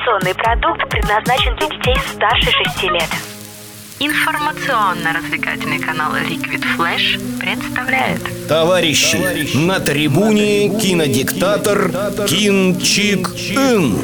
Информационный продукт предназначен для детей старше 6 лет. Информационно-развлекательный канал Liquid Flash представляет Товарищи, на трибуне кинодиктатор Кин Чик Ин.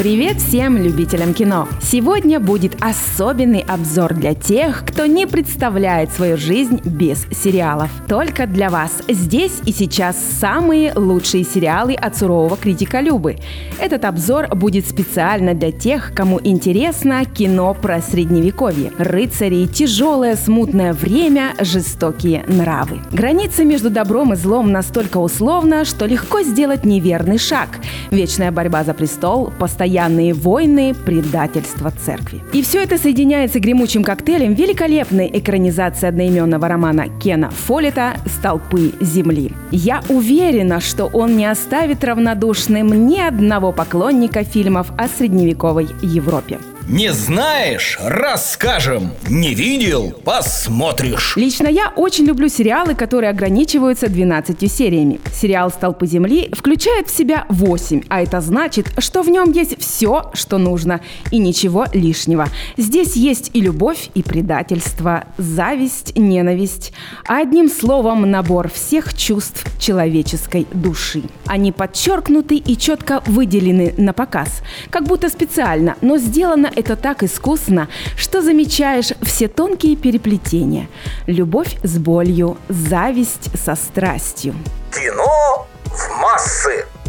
Привет всем любителям кино! Сегодня будет особенный обзор для тех, кто не представляет свою жизнь без сериалов. Только для вас. Здесь и сейчас самые лучшие сериалы от сурового критика Любы. Этот обзор будет специально для тех, кому интересно кино про средневековье. Рыцари, тяжелое смутное время, жестокие нравы. Граница между добром и злом настолько условна, что легко сделать неверный шаг. Вечная борьба за престол, постоянно постоянные войны, предательство церкви. И все это соединяется гремучим коктейлем великолепной экранизации одноименного романа Кена Фоллета «Столпы земли». Я уверена, что он не оставит равнодушным ни одного поклонника фильмов о средневековой Европе. Не знаешь? Расскажем. Не видел? Посмотришь. Лично я очень люблю сериалы, которые ограничиваются 12 сериями. Сериал «Столпы земли» включает в себя 8, а это значит, что в нем есть все, что нужно, и ничего лишнего. Здесь есть и любовь, и предательство, зависть, ненависть, одним словом набор всех чувств человеческой души. Они подчеркнуты и четко выделены на показ, как будто специально, но сделано это так искусно, что замечаешь все тонкие переплетения. Любовь с болью, зависть со страстью. Кино в.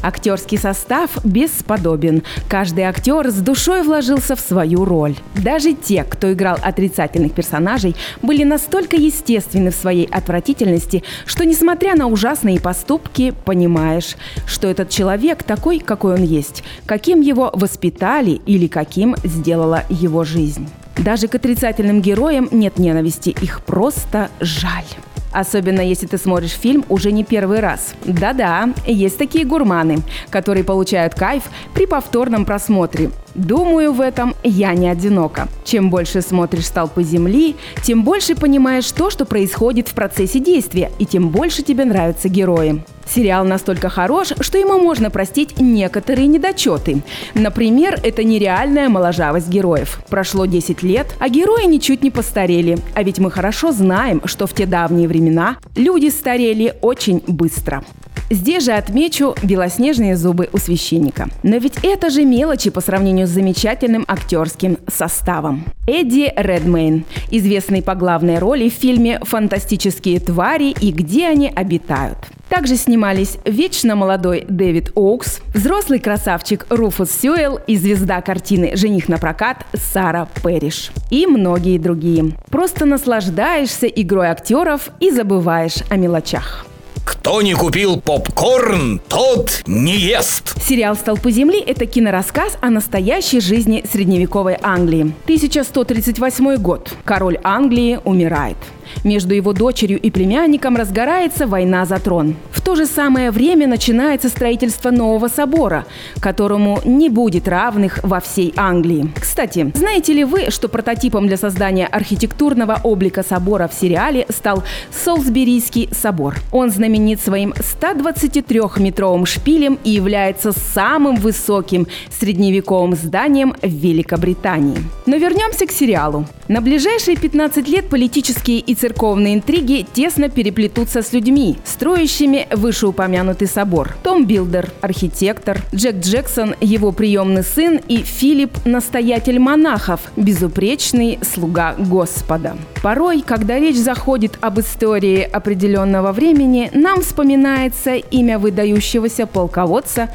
Актерский состав бесподобен. Каждый актер с душой вложился в свою роль. Даже те, кто играл отрицательных персонажей, были настолько естественны в своей отвратительности, что, несмотря на ужасные поступки, понимаешь, что этот человек такой, какой он есть, каким его воспитали или каким сделала его жизнь. Даже к отрицательным героям нет ненависти, их просто жаль. Особенно если ты смотришь фильм уже не первый раз. Да-да, есть такие гурманы, которые получают кайф при повторном просмотре. Думаю, в этом я не одинока. Чем больше смотришь «Столпы земли», тем больше понимаешь то, что происходит в процессе действия, и тем больше тебе нравятся герои. Сериал настолько хорош, что ему можно простить некоторые недочеты. Например, это нереальная моложавость героев. Прошло 10 лет, а герои ничуть не постарели. А ведь мы хорошо знаем, что в те давние времена люди старели очень быстро. Здесь же отмечу белоснежные зубы у священника. Но ведь это же мелочи по сравнению с замечательным актерским составом. Эдди Редмейн, известный по главной роли в фильме «Фантастические твари и где они обитают». Также снимались вечно молодой Дэвид Оукс, взрослый красавчик Руфус Сюэлл и звезда картины «Жених на прокат» Сара Пэриш. И многие другие. Просто наслаждаешься игрой актеров и забываешь о мелочах. Кто не купил попкорн, тот не ест. Сериал «Столпы земли» — это кинорассказ о настоящей жизни средневековой Англии. 1138 год. Король Англии умирает. Между его дочерью и племянником разгорается война за трон. То же самое время начинается строительство нового собора, которому не будет равных во всей Англии. Кстати, знаете ли вы, что прототипом для создания архитектурного облика собора в сериале стал Солсберийский собор? Он знаменит своим 123-метровым шпилем и является самым высоким средневековым зданием в Великобритании. Но вернемся к сериалу. На ближайшие 15 лет политические и церковные интриги тесно переплетутся с людьми, строящими вышеупомянутый собор. Том Билдер – архитектор, Джек Джексон – его приемный сын и Филипп – настоятель монахов, безупречный слуга Господа. Порой, когда речь заходит об истории определенного времени, нам вспоминается имя выдающегося полководца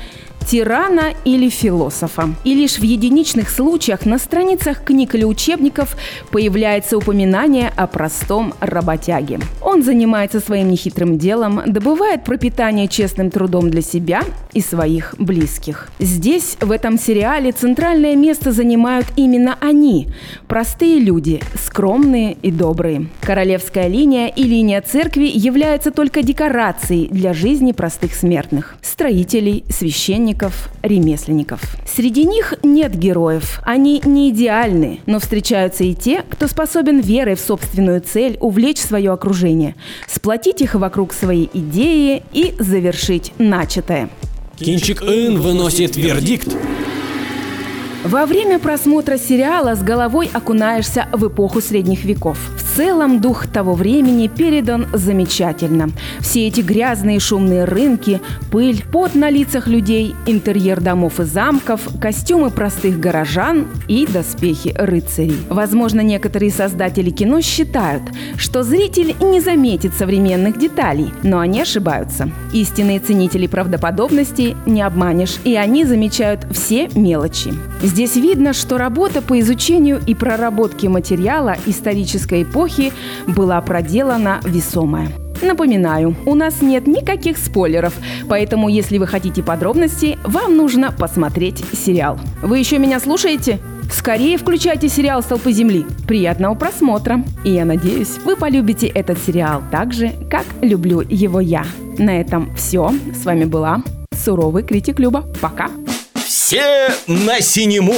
тирана или философа. И лишь в единичных случаях на страницах книг или учебников появляется упоминание о простом работяге. Он занимается своим нехитрым делом, добывает пропитание честным трудом для себя и своих близких. Здесь, в этом сериале, центральное место занимают именно они – простые люди, скромные и добрые. Королевская линия и линия церкви являются только декорацией для жизни простых смертных – строителей, священников, художников, ремесленников. Среди них нет героев. Они не идеальны, но встречаются и те, кто способен верой в собственную цель увлечь свое окружение, сплотить их вокруг своей идеи и завершить начатое. Кинчик Ин выносит вердикт. Во время просмотра сериала с головой окунаешься в эпоху средних веков. Целом дух того времени передан замечательно. Все эти грязные шумные рынки, пыль, пот на лицах людей, интерьер домов и замков, костюмы простых горожан и доспехи рыцарей. Возможно, некоторые создатели кино считают, что зритель не заметит современных деталей, но они ошибаются. Истинные ценители правдоподобности не обманешь, и они замечают все мелочи. Здесь видно, что работа по изучению и проработке материала исторической эпохи была проделана весомая. Напоминаю, у нас нет никаких спойлеров, поэтому если вы хотите подробностей, вам нужно посмотреть сериал. Вы еще меня слушаете? Скорее включайте сериал «Столпы земли». Приятного просмотра! И я надеюсь, вы полюбите этот сериал так же, как люблю его я. На этом все. С вами была суровый критик Люба. Пока! Все на синему!